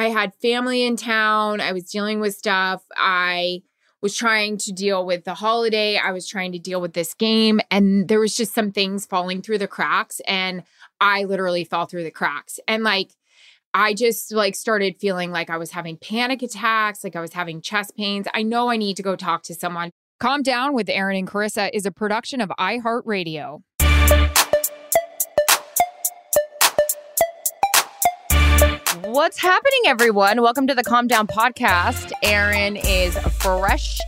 I had family in town. I was dealing with stuff. I was trying to deal with the holiday. I was trying to deal with this game. And there was just some things falling through the cracks. And I literally fell through the cracks. And like, I just like started feeling like I was having panic attacks, like I was having chest pains. I know I need to go talk to someone. Calm Down with Erin and Charissa is a production of iHeartRadio. What's happening, everyone? Welcome to the Calm Down podcast. Erin is fresh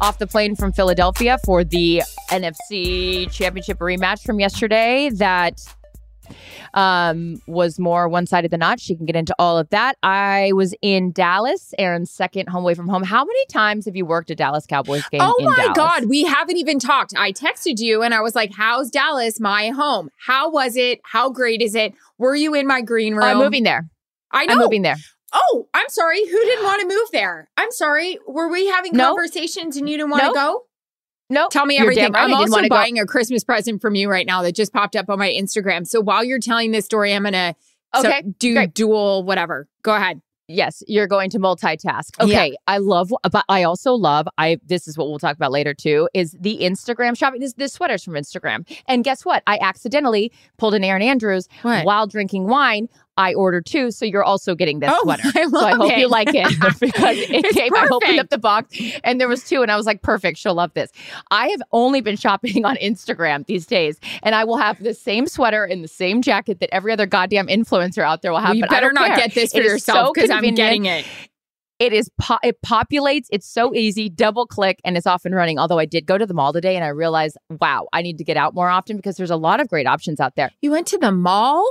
off the plane from Philadelphia for the NFC Championship rematch from yesterday that um, was more one sided than not. She can get into all of that. I was in Dallas, Erin's second home away from home. How many times have you worked a Dallas Cowboys game? Oh my Dallas? God, we haven't even talked. I texted you and I was like, How's Dallas, my home? How was it? How great is it? Were you in my green room? I'm moving there. I know. I'm moving there. Oh, I'm sorry. Who didn't want to move there? I'm sorry. Were we having No. conversations and you didn't want No. to go? No, Tell me everything. right I'm also wanna go. buying a Christmas present from you right now that just popped up on my Instagram. So while you're telling this story, I'm gonna so- Okay, do great. dual whatever. Go ahead. Yes, you're going to multitask. Okay, I love, but I also love. I this is what we'll talk about later too. Is the Instagram shopping? This this sweater's from Instagram, and guess what? I accidentally pulled an Erin Andrews What? while drinking wine. I ordered two, so you're also getting this Oh, sweater. I so I hope you like it because it came. I opened up the box and there was two, and I was like, perfect. She'll love this. I have only been shopping on Instagram these days, and I will have the same sweater and the same jacket that every other goddamn influencer out there will have. Well, you but I better not care. get this for It yourself so because I'm getting it. It is po- it populates. It's so easy. Double click and it's off and running. Although I did go to the mall today and I realized, wow, I need to get out more often because there's a lot of great options out there. You went to the mall?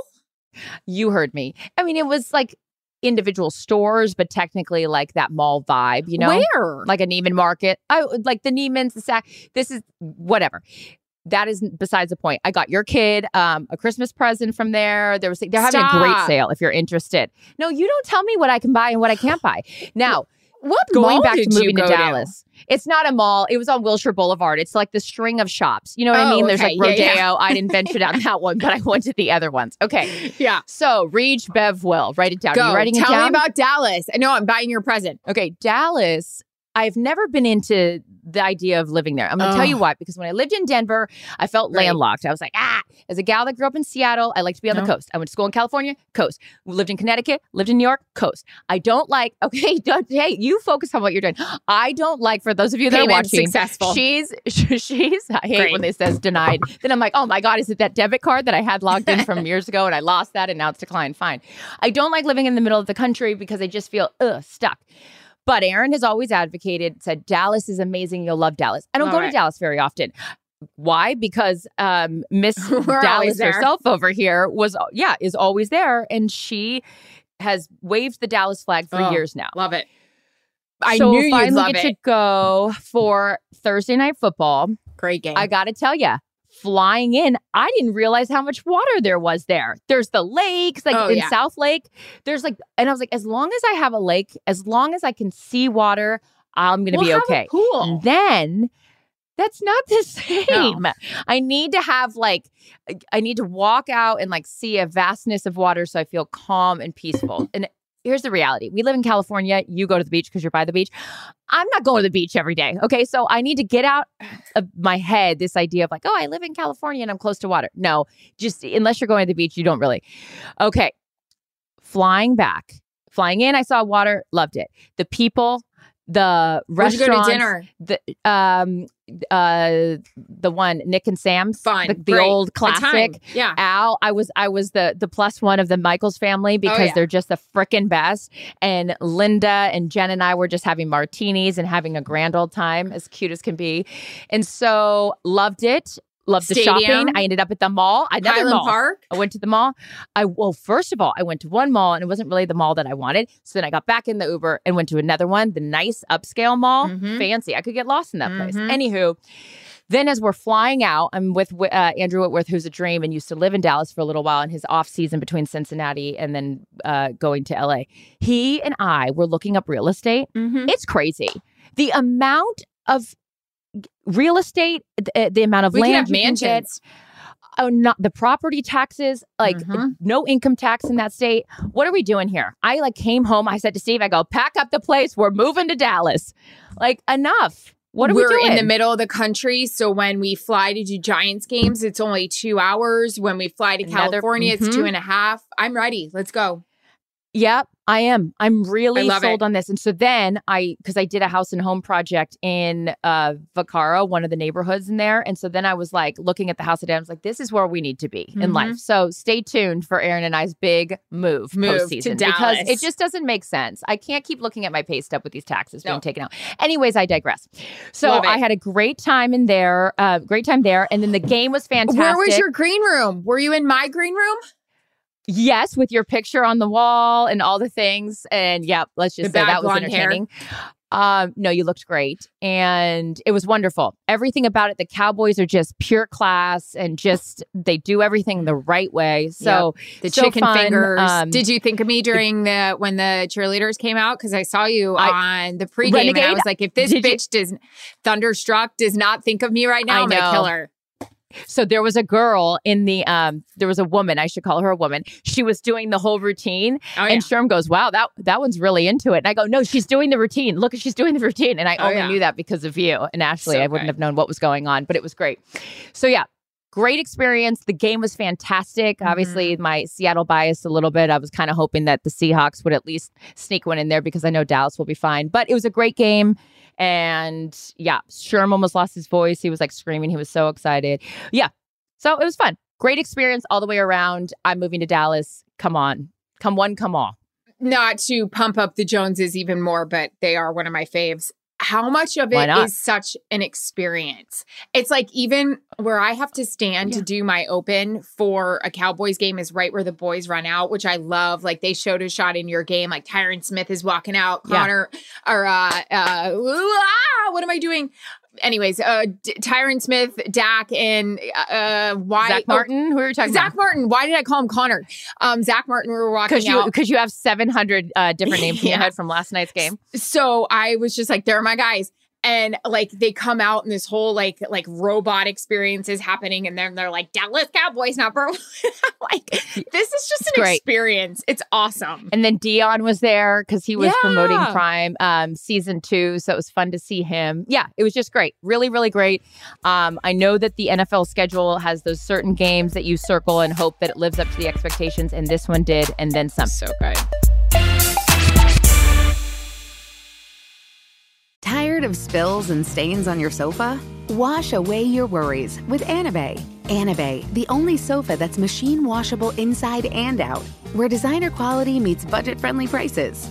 You heard me. I mean, it was like individual stores, but technically like that mall vibe. You know, Where? like a Neiman Marcus. I like the Neiman's. The Sac. This is whatever. That is besides the point. I got your kid um, a Christmas present from there. There was they're having a great sale if you're interested. No, you don't tell me what I can buy and what I can't buy. Now, what going mall back to moving to Dallas. It's not a mall. It was on Wilshire Boulevard. It's like the string of shops. You know what I Oh, mean? There's okay. like Rodeo. yeah. I didn't venture down that one, but I went to the other ones. Okay. Yeah. So Reach Bev Will. Write it down. Are Go. you writing Tell it down? me about Dallas. I know I'm buying your present. Okay, Dallas. I've never been into the idea of living there. I'm going to tell you why. Because when I lived in Denver, I felt Right. landlocked. I was like, ah, as a gal that grew up in Seattle, I like to be on No. the coast. I went to school in California, coast. Lived in Connecticut, lived in New York, coast. I don't like, okay, don't, hey, you focus on what you're doing. I don't like, for those of you that Payment are watching, successful. she's, she's, I hate Great. when they says denied. then I'm like, oh my God, is it that debit card that I had logged in from years ago and I lost that and now it's declined? Fine. I don't like living in the middle of the country because I just feel, ugh, stuck. But Erin has always advocated, said Dallas is amazing. You'll love Dallas. I don't Love go to. Dallas very often. Why? Because um, Miss Dallas herself over here was, yeah, is always there. And she has waved the Dallas flag for Oh, years now. Love it. I so knew you'd finally love get it. to go for Thursday night football. Great game. I got to tell you, flying in, I didn't realize how much water there was there. There's the lakes, like Oh, in yeah. South Lake. There's like, and I was like, as long as I have a lake, as long as I can see water, I'm going to We'll be okay. pool. And then that's not the same. I need to have like, I need to walk out and like see a vastness of water so I feel calm and peaceful. And here's the reality we live in California. You go to the beach because you're by the beach. I'm not going to the beach every day. Okay. So I need to get out of my head this idea of like, oh, I live in California and I'm close to water. No, just unless you're going to the beach, you don't really. Okay. Flying back, flying in, I saw water, loved it. The people, the Where'd go to dinner? the um uh the one Nick and Sam's Fun. the, the old classic Yeah. Al I was I was the the plus one of the Michaels family because Oh, yeah. they're just the frickin' best and Linda and Jen and I were just having martinis and having a grand old time as cute as can be and so loved it loved the Stadium. shopping I ended up at the mall another Highland mall Park. I went to the mall. I well, first of all, I went to one mall and it wasn't really the mall that I wanted. So then I got back in the Uber and went to another one, the nice upscale mall, Mhm. fancy. I could get lost in that place. Mhm. Anywho, then as we're flying out, I'm with uh, Andrew Whitworth, who's a dream and used to live in Dallas for a little while in his off season between Cincinnati and then uh, going to LA. He and I were looking up real estate. Mm-hmm. It's crazy. The amount of real estate, the, the amount of We land have you can get, mansions. oh not the property taxes like Mhm. no income tax in that state what are we doing here i like came home i said to steve i go pack up the place we're moving to dallas like enough what are We're we doing in the middle of the country, so when we fly to do Giants games, it's only two hours. When we fly to Another- California, Mhm. it's two and a half. I'm ready. Let's go. Yep, I am. I'm really sold it. on this. And so then I, because I did a house and home project in uh Vaquero, one of the neighborhoods in there. And so then I was like looking at the house today. I was like, this is where we need to be in Mhm. life. So stay tuned for Erin and I's big move, Move to postseason because it just doesn't make sense. I can't keep looking at my pay stub with these taxes being No. taken out. Anyways, I digress. So I had a great time in there, uh, great time there. And then the game was fantastic. Where was your green room? Were you in my green room? Yes, with your picture on the wall and all the things. And yeah, let's just The say that was hair. entertaining. Um, no, you looked great. And it was wonderful. Everything about it, the Cowboys are just pure class and just they do everything the right way. So The So chicken fun. fingers. Um, Did you think of me during the when the cheerleaders came out? Because I saw you I- on the pregame, and I was like, if this Did you- bitch does thunderstruck does not think of me right now, I I'm gonna kill her. So there was a girl in the um there was a woman, I should call her a woman. She was doing the whole routine Oh yeah. And Sherm goes, "Wow, that that one's really into it." And I go, "No, she's doing the routine. Look, she's doing the routine." And I Oh, only yeah. knew that because of you and Ashley. So I wouldn't good. have known what was going on, but it was great. So yeah, great experience. The game was fantastic. Mm-hmm. Obviously, my Seattle bias a little bit. I was kind of hoping that the Seahawks would at least sneak one in there because I know Dallas will be fine. But it was a great game. And yeah, Sherm almost lost his voice. He was like screaming. He was so excited. Yeah. So it was fun. Great experience all the way around. I'm moving to Dallas. Come on. Come one, come all. not to pump up the Joneses even more, but they are one of my faves. How much of it is such an experience? It's like even where I have to stand to do my open for a Cowboys game is right where the boys run out, which I love. Like they showed a shot in your game, like Tyron Smith is walking out, Yeah. Connor or uh uh ah, what am I doing? Anyways, uh D- Tyron Smith, Dak, and uh why Zack oh, Martin, who are you talking Zack about? Zack Martin. Why did I call him Connor? Um, Zack Martin. We were walking Because you out. because you have seven hundred uh, different names in your head from last night's game. so I was just like, they're my guys. And like they come out and this whole like like robot experience is happening, and then they're like Dallas Cowboys number. one." like this is just It's an great. experience. It's awesome. And then Deion was there because he was promoting Prime um, season two, so it was fun to see him. Yeah, it was just great, really, really great. Um, I know that the NFL schedule has those certain games that you circle and hope that it lives up to the expectations, and this one did, and then some. So good. Tired of spills and stains on your sofa? Wash away your worries with Anabei. Anabei, the only sofa that's machine washable inside and out, where designer quality meets budget friendly prices.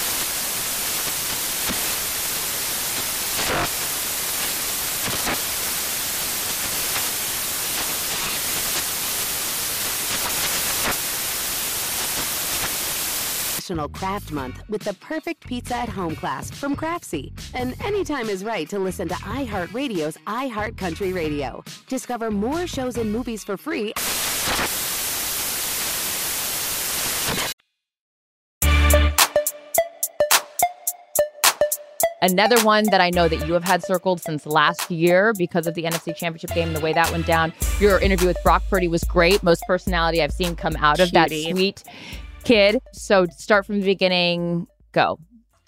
National Craft Month with the perfect pizza at home class from Craftsy. And anytime is right to listen to iHeartRadio's iHeart Country Radio. Discover more shows and movies for free. Another one that I know that you have had circled since last year because of the NFC Championship game, the way that went down. Your interview with Brock Purdy was great. Most personality I've seen come out of Cutie. that sweet kid. So start from the beginning. Go.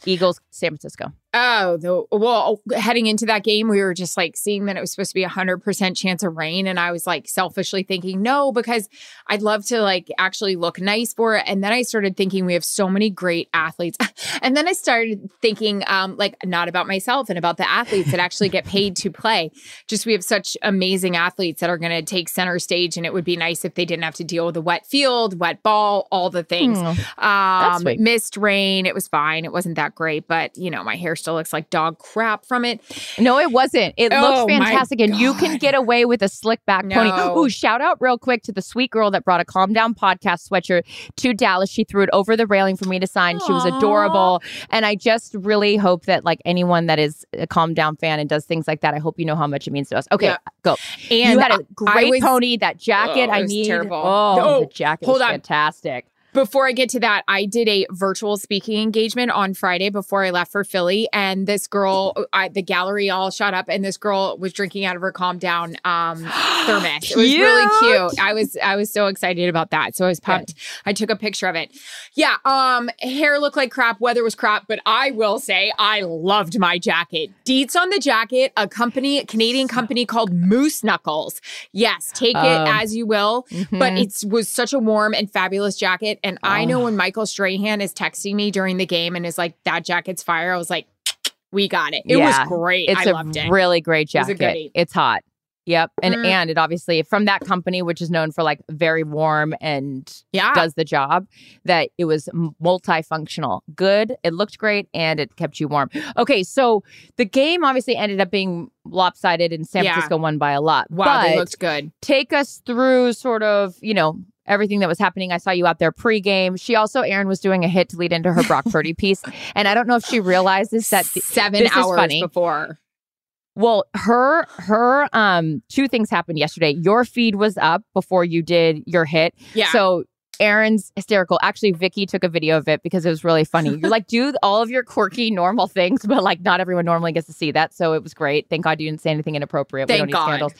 Eagles, San Francisco. Oh, the well, heading into that game, we were just like seeing that it was supposed to be a hundred percent chance of rain, and I was like selfishly thinking no because I'd love to like actually look nice for it. And then I started thinking we have so many great athletes, and then I started thinking um like not about myself and about the athletes that actually get paid to play. Just we have such amazing athletes that are going to take center stage, and it would be nice if they didn't have to deal with a wet field, wet ball, all the things. Hmm. Um, missed rain, it was fine. It wasn't that great, but you know my hair still looks like dog crap from it. No, it wasn't. It Oh, looks fantastic. And you can get away with a slick back pony. No. Ooh, shout out real quick to the sweet girl that brought a Calm Down podcast sweatshirt to Dallas. She threw it over the railing for me to sign. She was adorable. And I just really hope that, like, anyone that is a Calm Down fan and does things like that, I hope you know how much it means to us. Okay, Yeah. go. And you had a great was- pony. That jacket, Oh, I need. terrible. Oh, Oh, the jacket hold on. fantastic. Before I get to that, I did a virtual speaking engagement on Friday before I left for Philly, and this girl, I, the gallery all shot up, and this girl was drinking out of her calm down um, thermos. It was really Cute. I was I was so excited about that, so I was pumped. I took a picture of it. Yeah, um, hair looked like crap, weather was crap, but I will say I loved my jacket. Deets on the jacket, a company, a Canadian company called Moose Knuckles. Yes, take Um, it as you will, but mhm. it was such a warm and fabulous jacket. And I know when Michael Strahan is texting me during the game and is like, "That jacket's fire," I was like, "We got it." It Yeah. was great. It's I a loved it. really great It jacket. goodie. It's hot. Yep. And Mm. and it obviously from that company, which is known for like very warm and yeah, does the job, that it was multifunctional. Good. It looked great and it kept you warm. Okay, so the game obviously ended up being lopsided and San Yeah. Francisco won by a lot. wow, but they looked good. take us through sort of, you know, everything that was happening. I saw you out there pregame. She also, Erin, was doing a hit to lead into her Brock Purdy piece. And I don't know if she realizes that the- Seven hours before. well, her her um two things happened yesterday. Your feed was up before you did your hit. Yeah. So Erin's hysterical. Actually, Vicky took a video of it because it was really funny. You're like, do all of your quirky, normal things, but like not everyone normally gets to see that. So it was great. Thank God you didn't say anything inappropriate. we Thank don't need God. scandals.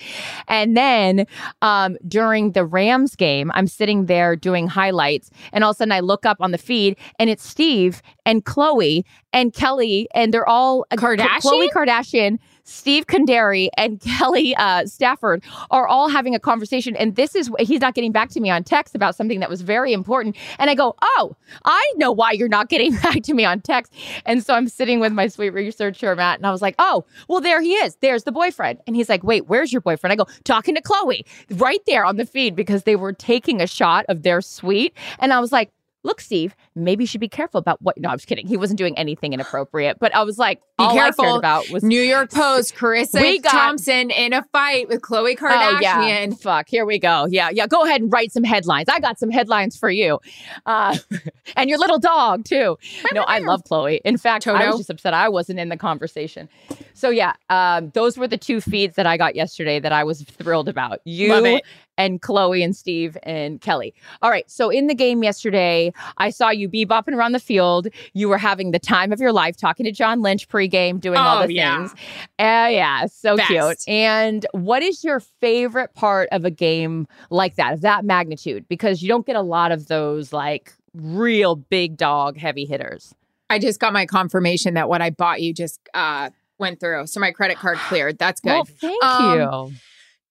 And then um, during the Rams game, I'm sitting there doing highlights, and all of a sudden I look up on the feed, and it's Steve and Khloe and Kelly, and they're all uh, Kardashian? Khloe Kardashian. Steve Kandari and Kelly uh, Stafford are all having a conversation, and this is he's not getting back to me on text about something that was very important. And I go, "Oh, I know why you're not getting back to me on text." And so I'm sitting with my sweet researcher Matt, and I was like, "Oh, well, there he is. There's the boyfriend." And he's like, "Wait, where's your boyfriend?" I go, "Talking to Khloe, right there on the feed because they were taking a shot of their suite." And I was like. Look, Steve, maybe you should be careful about what. No, I was kidding. He wasn't doing anything inappropriate, but I was like, Be all I careful. cared about was New York Post, Charissa got- Thompson in a fight with Khloe Kardashian. Oh, yeah. Fuck. Here we go. Yeah. Yeah. Go ahead and write some headlines. I got some headlines for you. Uh, and your little dog, too. No, I love Khloe. In fact, I was just upset I wasn't in the conversation. So, yeah, um, those were the two feeds that I got yesterday that I was thrilled about. You Love it. And Khloe and Steve and Kelly. All right. So, in the game yesterday, I saw you bebopping around the field. You were having the time of your life talking to John Lynch pregame, doing all Oh, the yeah. things. Uh, yeah, so Best. cute. And what is your favorite part of a game like that, of that magnitude? Because you don't get a lot of those like real big dog heavy hitters. I just got my confirmation that what I bought you just uh, went through. So my credit card cleared. That's good. Well, thank Um, you.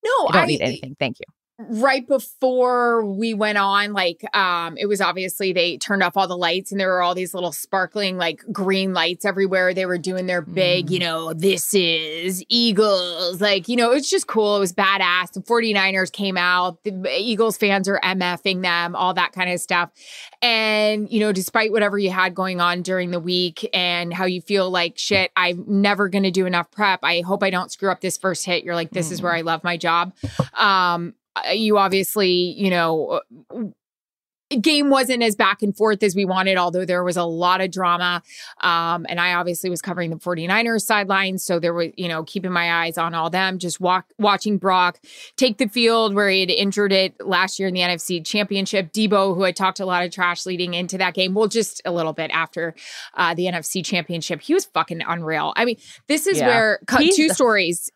no, I don't need anything. Thank you. Right before we went on like um it was obviously they turned off all the lights and there were all these little sparkling like green lights everywhere. They were doing their big you know this is eagles. Like you know it's just cool. It was badass. The 49ers came out. The eagles fans are mfing them all that kind of stuff. And you know despite whatever you had going on during the week and how you feel like shit i'm never going to do enough prep. I hope i don't screw up this first hit. You're like this is where i love my job. Um you obviously, you know, uh, game wasn't as back and forth as we wanted, although there was a lot of drama. Um, and I obviously was covering the 49ers sidelines. So there was, you know, keeping my eyes on all them, just walk, watching Brock take the field where he had injured it last year in the NFC championship. Deebo, who I talked a lot of trash leading into that game, well, just a little bit after uh, the NFC championship, he was fucking unreal. I mean, this is Yeah. where two stories.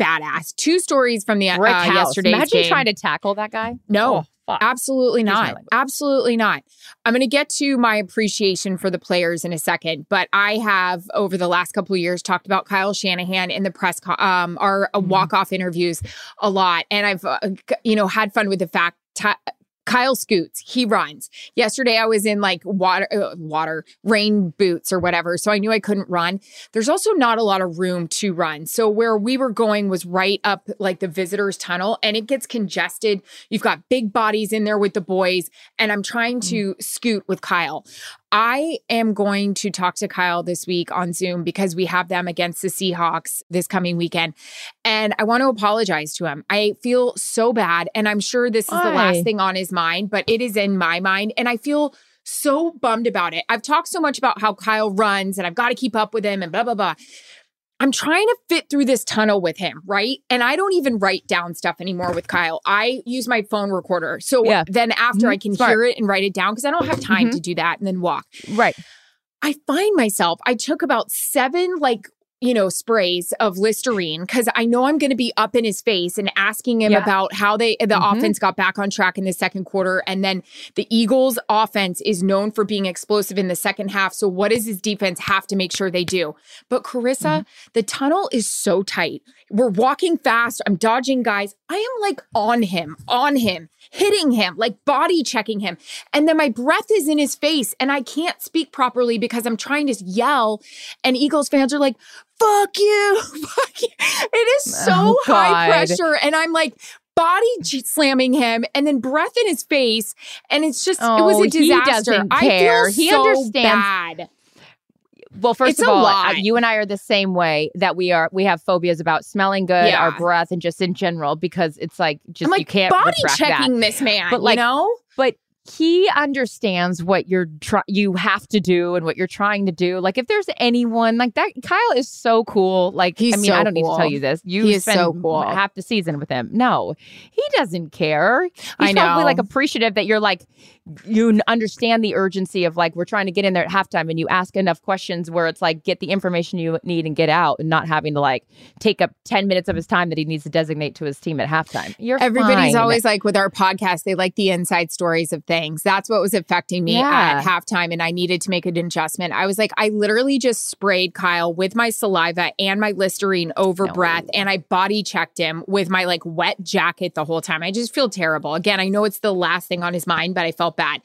Badass. Two stories from the uh, yesterday's Imagine game. trying to tackle that guy. No, Oh, fuck. Absolutely not. Absolutely not. I'm going to get to my appreciation for the players in a second, but I have over the last couple of years talked about Kyle Shanahan in the press co- um our Mm-hmm. walk-off interviews a lot and I've uh, you know had fun with the fact Ty- Kyle Scoots, he runs. Yesterday I was in like water uh, water rain boots or whatever, so I knew I couldn't run. There's also not a lot of room to run. So where we were going was right up like the visitors tunnel and it gets congested. You've got big bodies in there with the boys and I'm trying to scoot with Kyle. I am going to talk to Kyle this week on Zoom because we have them against the Seahawks this coming weekend. And I want to apologize to him. I feel so bad. And I'm sure this is the last thing on his mind, but it is in my mind. And I feel so bummed about it. I've talked so much about how Kyle runs and I've got to keep up with him and blah, blah, blah. I'm trying to fit through this tunnel with him, right? And I don't even write down stuff anymore with Kyle. I use my phone recorder. So Yeah. then after I can Smart. hear it and write it down because I don't have time Mhm. to do that and then walk. Right. I find myself, I took about seven like, you know, sprays of Listerine because I know I'm going to be up in his face and asking him Yeah. about how they, the Mhm. offense got back on track in the second quarter. And then the Eagles offense is known for being explosive in the second half. So what does his defense have to make sure they do? But Charissa, the tunnel is so tight. We're walking fast. I'm dodging guys. I am like on him, on him, hitting him, like body checking him. And then my breath is in his face and I can't speak properly because I'm trying to yell. And Eagles fans are like, fuck you. Fuck you. It is oh, so Oh, high pressure. And I'm like, body slamming him and then breath in his face. And it's just, it was Oh, a disaster. doesn't I feel He so understands- bad. Well, first It's of all, lot. you and I are the same way that we are. We have phobias about smelling good, Yeah. our breath, and just in general because it's like just like you can't body retract that. checking this man, But, like, you know? But he understands what you're try- you have to do and what you're trying to do. Like if there's anyone like that, Kyle is so cool. Like He's I mean, so I don't need to tell you this. You He is spent so cool. half the season with him. No, he doesn't care. He's I probably know. like appreciative that you're like you understand the urgency of like we're trying to get in there at halftime and you ask enough questions where it's like get the information you need and get out and not having to like take up 10 minutes of his time that he needs to designate to his team at halftime. You're Everybody's fine. always like with our podcast, they like the inside stories of things. That's what was affecting me Yeah. at halftime. And I needed to make an adjustment. I was like, I literally just sprayed Kyle with my saliva and my Listerine over No. breath. And I body checked him with my like wet jacket the whole time. I just feel terrible. Again, I know it's the last thing on his mind, but I felt bad.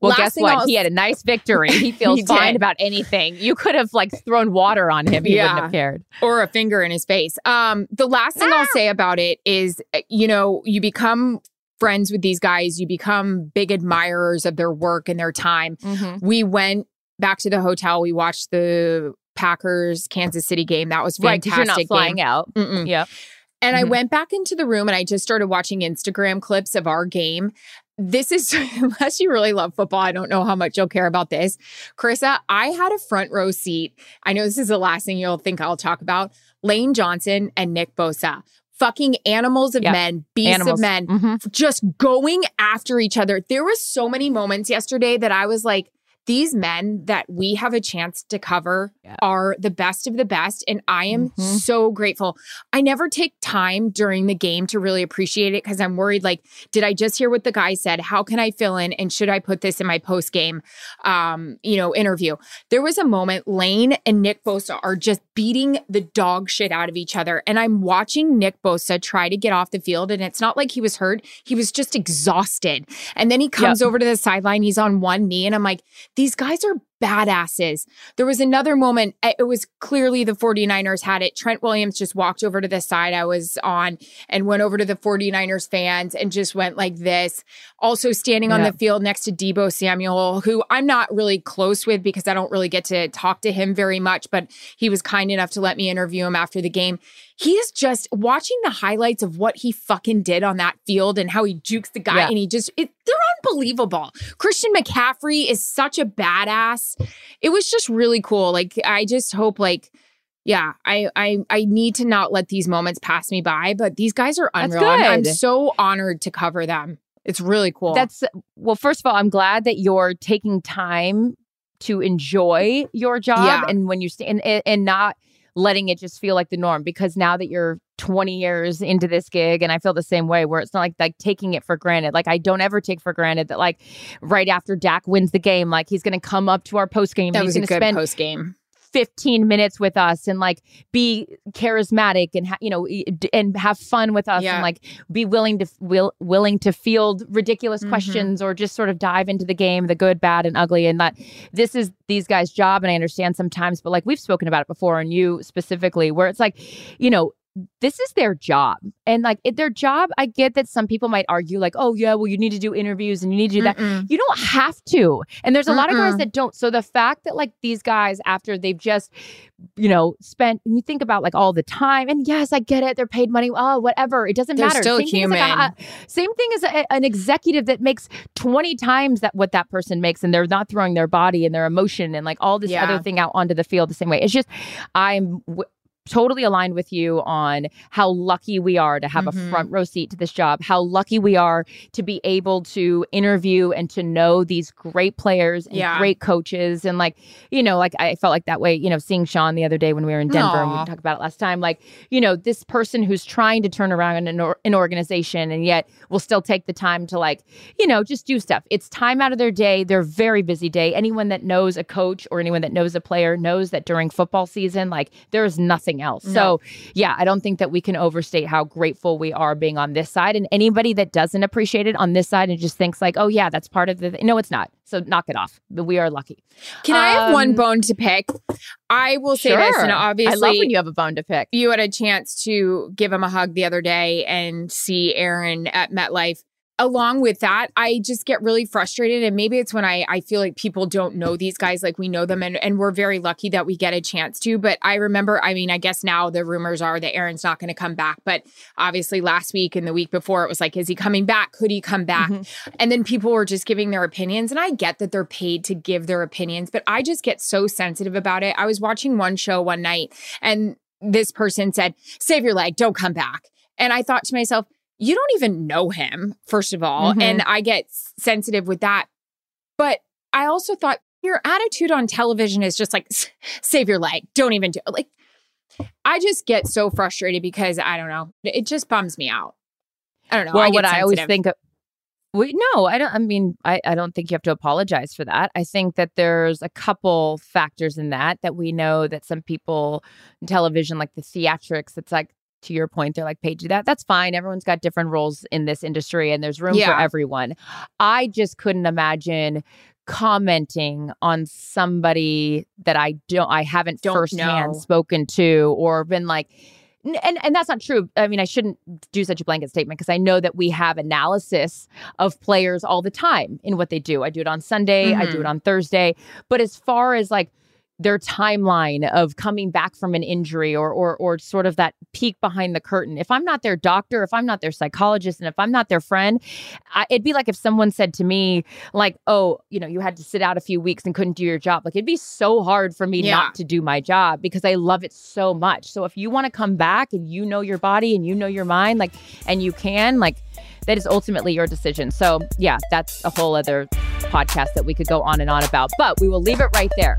Well, Last guess what? I'll- He had a nice victory. He feels He fine did. about anything. You could have like thrown water on him. He wouldn't have cared. or a finger in his face. Um, the last thing I'll say about it is, uh, you know, you become friends with these guys, you become big admirers of their work and their time. We went back to the hotel. We watched the Packers Kansas City game. That was fantastic. because you're not flying game. out. Mm-mm. Yep. And I Mhm. went back into the room and I just started watching Instagram clips of our game. This is, unless you really love football, I don't know how much you'll care about this. Charissa, I had a front row seat. I know this is the last thing you'll think I'll talk about. Lane Johnson and Nick Bosa. Fucking animals of Yep. men, beasts Animals. of men, Mhm. just going after each other. There was so many moments yesterday that I was like, these men that we have a chance to cover Yeah. are the best of the best. And I am Mhm. so grateful. I never take time during the game to really appreciate it because I'm worried like, did I just hear what the guy said? How can I fill in? And should I put this in my post game, um, you know, interview? There was a moment Lane and Nick Bosa are just beating the dog shit out of each other. And I'm watching Nick Bosa try to get off the field. And it's not like he was hurt, he was just exhausted. And then he comes over to the sideline. He's on one knee. And I'm like, these guys are badasses. There was another moment. uh, It was clearly the 49ers had it. Trent Williams just walked over to the side I was on and went over to the 49ers fans and just went like this. Also standing on the field next to Deebo Samuel, who I'm not really close with because I don't really get to talk to him very much, but he was kind enough to let me interview him after the game. He is just watching the highlights of what he fucking did on that field and how he jukes the guy Yeah. and he just it, they're unbelievable. Christian McCaffrey is such a badass. It was just really cool. Like I just hope like yeah, I I I need to not let these moments pass me by, but these guys are unreal. I'm, I'm so honored to cover them. It's really cool. That's well. First of all, I'm glad that you're taking time to enjoy your job, Yeah. and when you stand and, and not letting it just feel like the norm. Because now that you're 20 years into this gig, and I feel the same way, where it's not like like taking it for granted. Like I don't ever take for granted that like right after Dak wins the game, like he's going to come up to our post game that and was he's a to good spend post game. 15 minutes with us and like be charismatic and ha- you know and have fun with us Yeah. and like be willing to will, willing to field ridiculous Mhm. questions or just sort of dive into the game the good bad and ugly and that this is these guys job and I understand sometimes but like we've spoken about it before and you specifically where it's like you know this is their job and like it, their job i get that some people might argue like oh yeah well you need to do interviews and you need to do that Mm-mm. you don't have to. And there's a lot of guys that don't. So the fact that like these guys, after they've just, you know, spent, and you think about like all the time, and yes, I get it. They're paid money. Oh, whatever. It doesn't They're matter. still Thing like, human. a- same thing as a, an executive that makes 20 times that what that person makes, and they're not throwing their body and their emotion and like all this Yeah. other thing out onto the field the same way. It's just, I'm. Totally aligned with you on how lucky we are to have a Mhm. front row seat to this job, how lucky we are to be able to interview and to know these great players and Yeah. great coaches. And like, you know, like I felt like that way, you know, seeing Sean the other day when we were in Denver and we talked about it last time. Like, you know, this person who's trying to turn around an, or- an organization and yet will still take the time to like, you know, just do stuff. It's time out of their day. They're very busy day. Anyone that knows a coach or anyone that knows a player knows that during football season, like there is nothing else. No. So yeah, I don't think that we can overstate how grateful we are being on this side. And anybody that doesn't appreciate it on this side and just thinks like, oh yeah, that's part of the th-. no, it's not. So knock it off. But we are lucky. Can I have one Um, bone to pick? I will say this, and obviously, I love when you have a bone to pick. you had a chance to give him a hug the other day and see Aaron at MetLife. Along with that, I just get really frustrated. And maybe it's when I, I feel like people don't know these guys like we know them. And, and we're very lucky that we get a chance to. But I remember, I mean, I guess now the rumors are that Aaron's not going to come back. But obviously last week and the week before, it was like, is he coming back? Could he come back? Mm-hmm. And then people were just giving their opinions. And I get that they're paid to give their opinions, but I just get so sensitive about it. I was watching one show one night and this person said, save your leg, don't come back. And I thought to myself, you don't even know him, first of all. Mm-hmm. And I get sensitive with that. But I also thought your attitude on television is just like, save your leg. Don't even do it. Like, I just get so frustrated because I don't know. It just bums me out. I don't know. Well, I what sensitive. I always think of, we, no, I don't. I mean, I, I don't think you have to apologize for that. I think that there's a couple factors in that that we know that some people in television, like the theatrics, it's like to your point, they're like paid to that. That's fine. Everyone's got different roles in this industry and there's room yeah. for everyone. I just couldn't imagine commenting on somebody that I don't I haven't don't firsthand know. spoken to or been like and and that's not true. I mean, I shouldn't do such a blanket statement because I know that we have analysis of players all the time in what they do. I do it on Sunday, mm-hmm. I do it mm-hmm. on Thursday. But as far as like their timeline of coming back from an injury or or or sort of that peek behind the curtain. If I'm not their doctor, if I'm not their psychologist, and if I'm not their friend, I, it'd be like if someone said to me, like, "Oh, you know, you had to sit out a few weeks and couldn't do your job." Like it'd be so hard for me yeah. not to do my job because I love it so much. So if you want to come back and you know your body and you know your mind, like, and you can, like, that is ultimately your decision. So yeah, that's a whole other podcast that we could go on and on about. But we will leave it right there.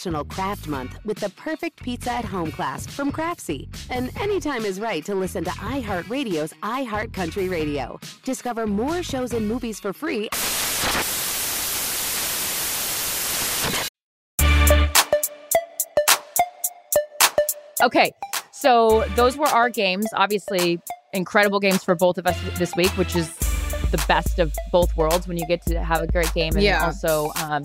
National Craft Month with the perfect pizza at home class from Craftsy. And anytime is right to listen to iHeartRadio's iHeartCountry Radio. Discover more shows and movies for free. Okay, so those were our games. Obviously, incredible games for both of us this week, which is the best of both worlds when you get to have a great game and yeah. also um,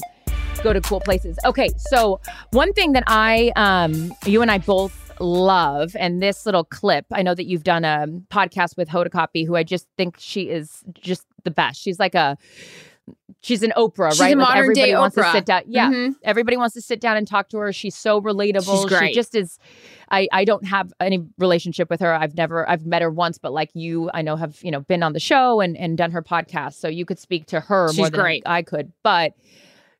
go to cool places. Okay, so one thing that I, um, you and I both love, and this little clip, I know that you've done a podcast with Hoda Kotb, who I just think she is just the best. She's like a she's an Oprah, She's right? a modern everybody day wants Oprah. to sit down. Yeah, Mhm. everybody wants to sit down and talk to her. She's so relatable. She's great. She just is. I I don't have any relationship with her. I've never I've met her once, but like you, I know have you know been on the show and and done her podcast, so you could speak to her more She's than great. I could. But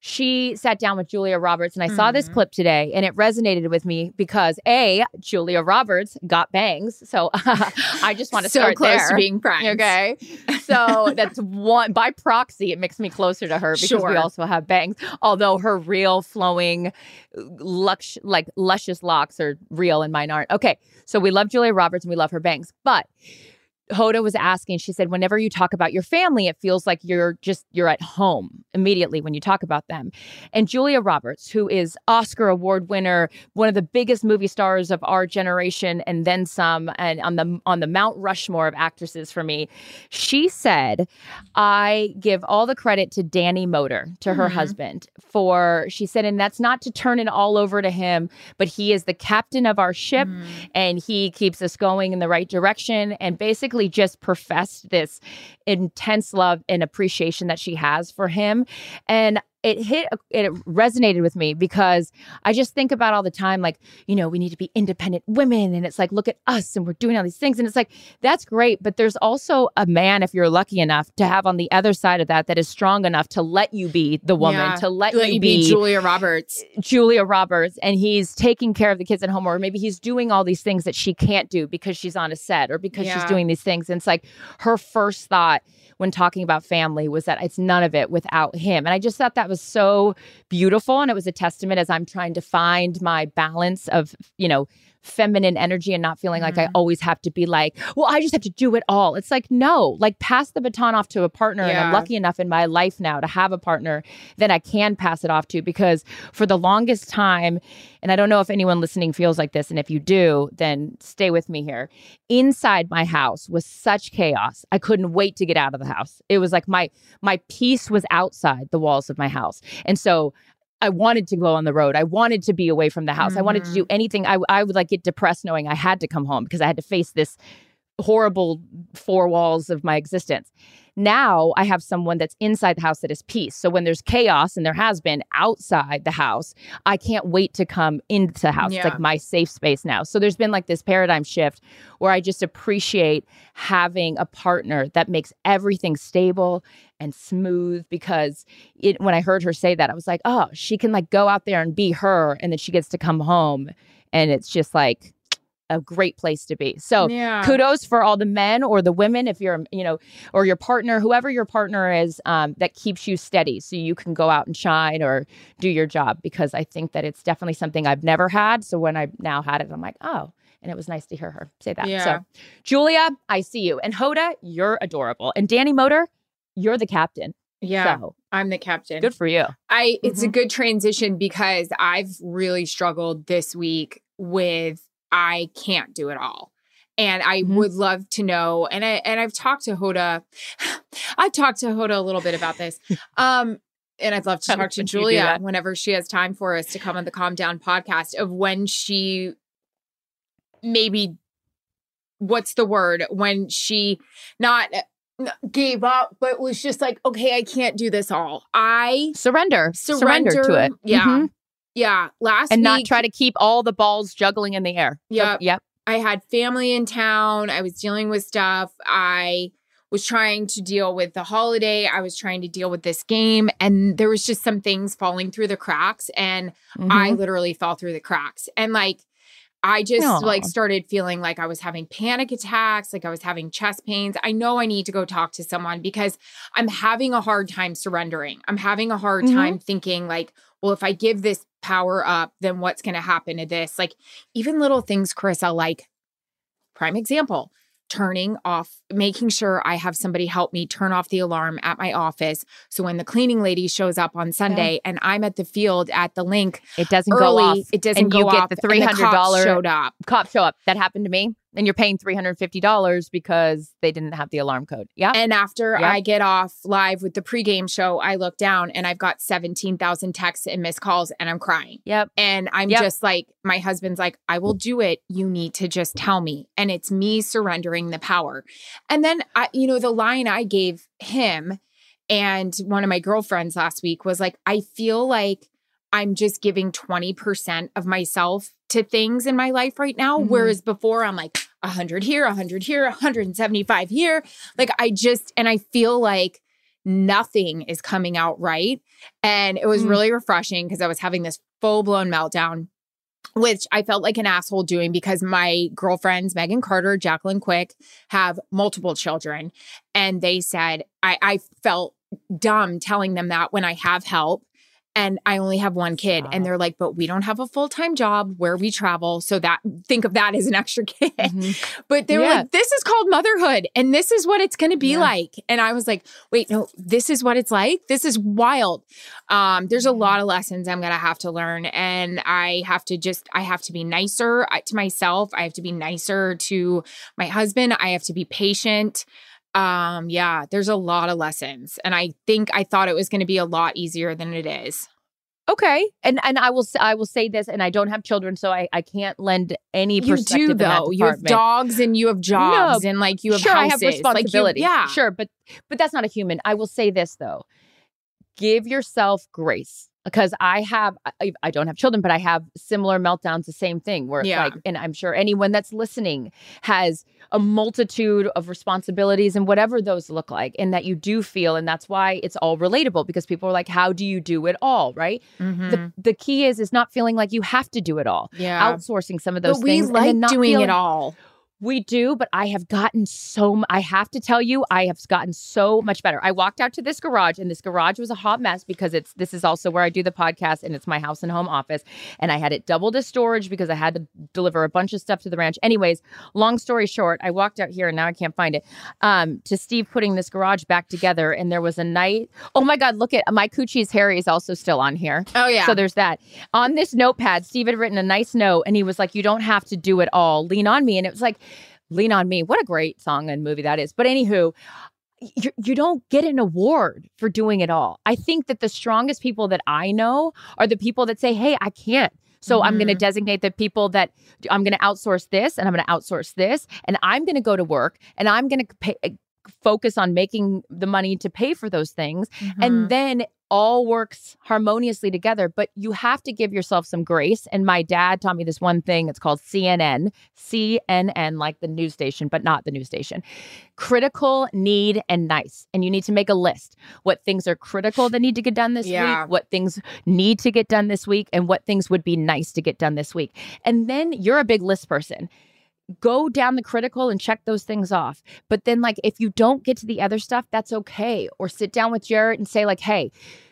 she sat down with Julia Roberts, and I saw this Mhm. clip today, and it resonated with me because a Julia Roberts got bangs, so I just want to so start close there. to being friends. Okay. So that's one by proxy, it makes me closer to her because we also have bangs. Although her real flowing, lux, like luscious locks are real and mine aren't. Okay. So we love Julia Roberts and we love her bangs. But Hoda was asking, she said, whenever you talk about your family, it feels like you're just, you're at home immediately when you talk about them. And Julia Roberts, who is Oscar award winner, one of the biggest movie stars of our generation and then some, and on the, on the Mount Rushmore of actresses for me, she said, I give all the credit to Danny Moder, to her Mhm. husband, for, she said, and that's not to turn it all over to him, but he is the captain of our ship Mhm. and he keeps us going in the right direction and basically just professed this intense love and appreciation that she has for him. And it hit uh, it resonated with me because i just think about all the time like you know we need to be independent women and it's like look at us and we're doing all these things and it's like that's great but there's also a man if you're lucky enough to have on the other side of that that is strong enough to let you be the woman Yeah. to let, Let you you be be Julia Roberts. Eh, Julia Roberts and he's taking care of the kids at home, or maybe he's doing all these things that she can't do because she's on a set or because she's doing these things. And it's like her first thought when talking about family was that it's none of it without him. And I just thought that was so beautiful. And it was a testament as I'm trying to find my balance of, you know, feminine energy and not feeling like I Mhm. always have to be like, well, I just have to do it all. It's like, no, like pass the baton off to a partner. And I'm lucky enough in my life now to have a partner that I can pass it off to because for the longest time, and I don't know if anyone listening feels like this, and if you do, then stay with me here. Inside my house was such chaos. I couldn't wait to get out of the house. It was like my my peace was outside the walls of my house. And so I wanted to go on the road. I wanted to be away from the house. I wanted to do mm-hmm. anything. I, I would like get depressed knowing I had to come home because I had to face this horrible four walls of my existence. Now I have someone that's inside the house that is peace. So when there's chaos, and there has been outside the house, I can't wait to come into the house. It's like my safe space now. So there's been like this paradigm shift where I just appreciate having a partner that makes everything stable and smooth because it when I heard her say that, I was like, oh, she can like go out there and be her and then she gets to come home. And it's just like a great place to be. So yeah. kudos for all the men or the women if you're you know or your partner whoever your partner is um, that keeps you steady so you can go out and shine or do your job because i think that it's definitely something i've never had so when i now had it i'm like oh and it was nice to hear her say that Yeah. so julia i see you and hoda you're adorable and Danny Moder you're the captain yeah. so I'm the captain. good for you I it's Mm-hmm. a good transition because I've really struggled this week with I can't do it all. And I Mhm. would love to know and I and I've talked to Hoda I've talked to Hoda a little bit about this. Um and I'd love to talk to when you do Julia whenever she has time for us to come on the Calm Down podcast of when she maybe what's the word when she not gave up but was just like okay I can't do this all. I surrender surrender, to it Yeah. Mhm. Yeah. Last and week, not try to keep all the balls juggling in the air Yep. yep I had family in town. I was dealing with stuff. I was trying to deal with the holiday. I was trying to deal with this game. And there was just some things falling through the cracks. And I Mhm. literally fell through the cracks. And like, I just Aw. like started feeling like I was having panic attacks, like I was having chest pains. I know I need to go talk to someone because I'm having a hard time surrendering. I'm having a hard Mhm. time thinking like, well, if I give this power up, then what's going to happen to this? Like even little things, Charissa, like prime example, turning off, making sure I have somebody help me turn off the alarm at my office. So when the cleaning lady shows up on Sunday and I'm at the field at the link it doesn't early, go off it doesn't and go you get off. the and the cops $300 showed up. cop show up. That happened to me. And you're paying $350 because they didn't have the alarm code. Yeah. And after. I get off live with the pregame show, I look down and I've got 17,000 texts and missed calls and I'm crying. Yep. And I'm Yep. just like, my husband's like, I will do it. You need to just tell me. And it's me surrendering the power. And then I, you know, the line I gave him And one of my girlfriends last week was like, I feel like I'm just giving 20% of myself to things in my life right now. Mhm. Whereas before I'm like 100 here, 100 here, 175 here. Like I just, and I feel like nothing is coming out right. And it was Mm. really refreshing because I was having this full blown meltdown. Which I felt like an asshole doing because my girlfriends, Megan Carter, Jacqueline Quick, have multiple children. And they said, I, I felt dumb telling them that when I have help and I only have one kid. Stop. And they're like, but we don't have a full time job where we travel. So that think of that as an extra kid. Mhm. But they were Yeah. like, this is called motherhood and this is what it's going to be Yeah. like. And I was like, wait, no, this is what it's like. This is wild. Um, there's a Mm-hmm. lot of lessons I'm going to have to learn. And I have to just, I have to be nicer uh, to myself. I have to be nicer to my husband. I have to be patient. Um, yeah, there's a lot of lessons. And I think I thought it was going to be a lot easier than it is. Okay, and and I will I will say this, and I don't have children, so I I can't lend any You perspective. do though. You have dogs and you have jobs and like you have sure, I houses. have Like, you- yeah. sure, but but that's not a human. I will say this though: give yourself grace because I have I, I don't have children, but I have similar meltdowns. The same thing where Yeah. like, and I'm sure anyone that's listening has a multitude of responsibilities and whatever those look like, and that you do feel, and that's why it's all relatable because people are like, how do you do it all, right? Mhm. The the key is is not feeling like you have to do it all. yeah. Outsourcing some of those but we things and like doing feeling- it all. We do, but I have gotten so. I have to tell you, I have gotten so much better. I walked out to this garage, and this garage was a hot mess because it's. This is also where I do the podcast, and it's my house and home office. And I had it doubled as storage because I had to deliver a bunch of stuff to the ranch. Anyways, long story short, I walked out here, and now I can't find it. Um, to Steve putting this garage back together, and there was a night. Oh my God! Look at my coochie's Harry is also still on here. Oh yeah. So there's that. On this notepad, Steve had written a nice note and he was like, You don't have to do it all. Lean on me. And it was like, Lean on me. What a great song and movie that is. But anywho, you, you don't get an award for doing it all. I think that the strongest people that I know are the people that say, Hey, I can't. So I'm going to mm-hmm. designate the people that I'm going to outsource this and I'm going to outsource this and I'm going to go to work and I'm going to pay, focus on making the money to pay for those things Mm-hmm. and then all works harmoniously together. But you have to give yourself some grace. And my dad taught me this one thing. It's called cnn cnn like the news station but not the news station. Critical need and nice. And you need to make a list. What things are critical that need to get done this Yeah. week what things need to get done this week and what things would be nice to get done this week. And then you're a big list person go down the critical and check those things off. But then, like, if you don't get to the other stuff, that's okay. Or sit down with Jarret and say, like, hey,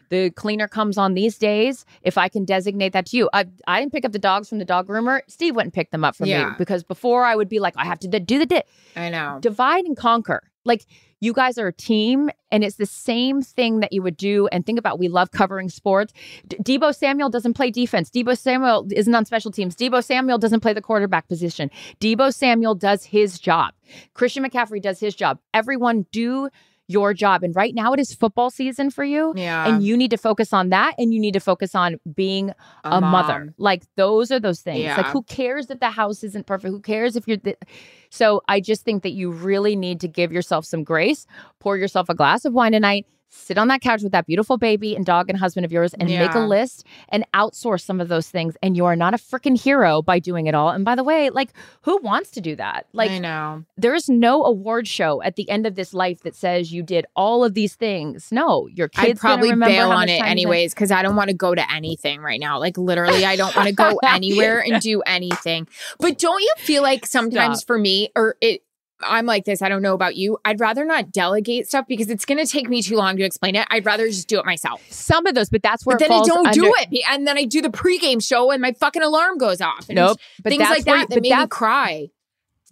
the cleaner comes on these days. If I can designate that to you, I I didn't pick up the dogs from the dog groomer. Steve went and picked them up for me because before I would be like, I have to do the di- I know. divide and conquer. Like you guys are a team, and it's the same thing that you would do. And think about, we love covering sports. D- Deebo Samuel doesn't play defense. Deebo Samuel isn't on special teams. Deebo Samuel doesn't play the quarterback position. Deebo Samuel does his job. Christian McCaffrey does his job. Everyone do your job. And right now it is football season for you. Yeah. And you need to focus on that, and you need to focus on being a, mother. Like those are those things. Like who cares if the house isn't perfect? Who cares if you're th- so I just think that you really need to give yourself some grace. Pour yourself a glass of wine tonight. Sit on that couch with that beautiful baby and dog and husband of yours and make a list and outsource some of those things. And you are not a freaking hero by doing it all. And by the way, like, who wants to do that? Like, I know. there is no award show at the end of this life that says you did all of these things. No, your I'd kids probably remember bail on it time you spent- anyways because I don't want to go to anything right now. Like literally, I don't want to go anywhere and do anything. But don't you feel like sometimes Stop. for me, or it, I'm like this. I don't know about you. I'd rather not delegate stuff because it's going to take me too long to explain it. I'd rather just do it myself. Some of those, but that's where But then I don't under- do it, and then I do the pregame show, and my fucking alarm goes off. And Nope. But things like that you- that made me cry.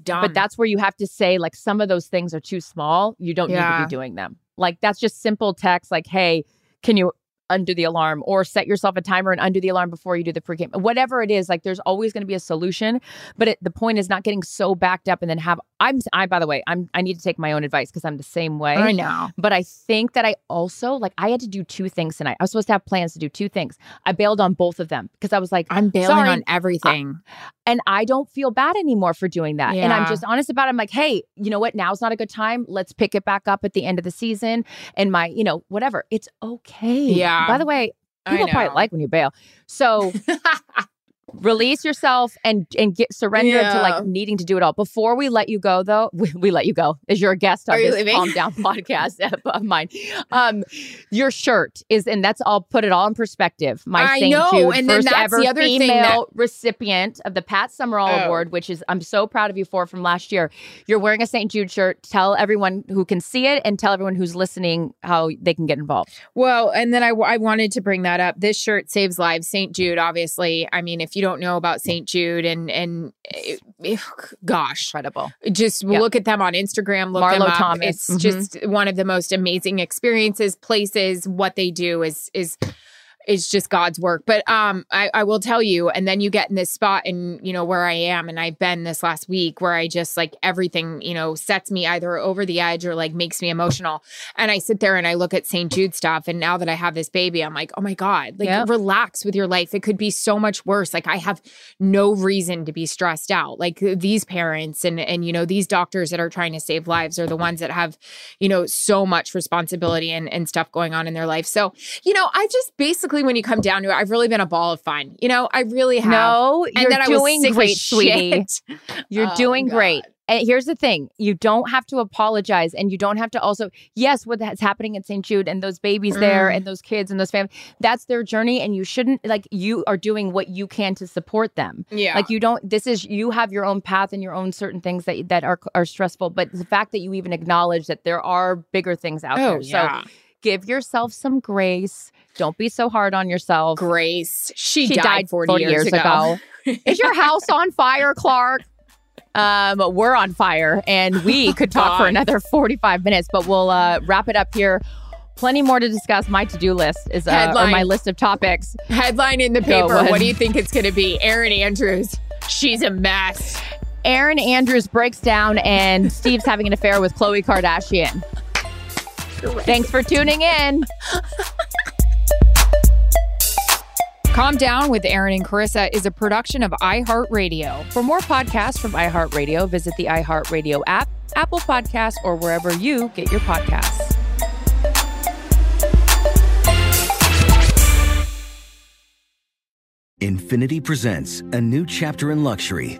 Dumb. But that's where you have to say, like, some of those things are too small. You don't need to be doing them. Like, that's just simple text, like, hey, can you undo the alarm or set yourself a timer and undo the alarm before you do the pregame. Whatever it is, like there's always going to be a solution. But it, the point is not getting so backed up and then have. I'm. I by the way, I'm. I need to take my own advice because I'm the same way. I know. But I think that I also like I had to do two things tonight. I was supposed to have plans to do two things. I bailed on both of them because I was like, I'm bailing Sorry. on everything. and I don't feel bad anymore for doing that. And I'm just honest about it. I'm like, hey, you know what? Now's not a good time. Let's pick it back up at the end of the season. And my, you know, whatever. It's okay. Yeah. By the um, way, people probably like when you bail. So release yourself and and get surrender to like needing to do it all. Before we let you go, though, we, we let you go as you're a guest on Are this? Calm Down podcast of mine. Um, your shirt is, and that's all. Put it all in perspective. My I St. know, Jude and first ever the other thing female recipient of the Pat Summerall Oh. Award, which is I'm so proud of you for from last year. You're wearing a St. Jude shirt. Tell everyone who can see it, and tell everyone who's listening how they can get involved. Well, and then I, I wanted to bring that up. This shirt saves lives. St. Jude, obviously. I mean, if you don't know about St. Jude, and and eh, eh, gosh, Incredible. just Yeah. look at them on Instagram. Look Marlo them up. Thomas. It's Mhm. just one of the most amazing experiences, places. What they do is is is just God's work. But um, I, I will tell you, and then you get in this spot, and you know where I am, and I've been this last week where I just like everything, you know, sets me either over the edge or like makes me emotional. And I sit there and I look at St. Jude stuff, and now that I have this baby, I'm like, oh my god, like Yeah. relax with your life. It could be so much worse. Like I have no reason to be stressed out. Like these parents and and you know these doctors that are trying to save lives are the ones that have, you know, so much responsibility and and stuff going on in their life. So you know, I just basically when you come down to it, I've really been a ball of fun. You know, I really have. No, and you're then I was doing great, sweetie. You're Oh, doing God. great. And here's the thing you don't have to apologize. And you don't have to also, yes, what's happening at St. Jude and those babies there Mm. and those kids and those families, that's their journey. And you shouldn't, like, you are doing what you can to support them. Yeah. Like, you don't, this is, you have your own path and your own certain things that, that are, are stressful. But the fact that you even acknowledge that there are bigger things out oh there. yeah. So give yourself some grace. Don't be so hard on yourself. Grace. She, She died, died 40, 40 years, years ago. Is your house on fire, Clark? Um, we're on fire, and we could talk for another 45 minutes, but we'll uh, wrap it up here. Plenty more to discuss. My to-do list is uh, or my list of topics. Headline in the paper. what? do you think it's going to be? Erin Andrews. She's a mess. Erin Andrews breaks down, and Steve's having an affair with Khloe Kardashian. Thanks for tuning in. Calm Down with Erin and Charissa is a production of iHeartRadio. For more podcasts from iHeartRadio, visit the iHeartRadio app, Apple Podcasts, or wherever you get your podcasts. Infiniti presents a new chapter in luxury,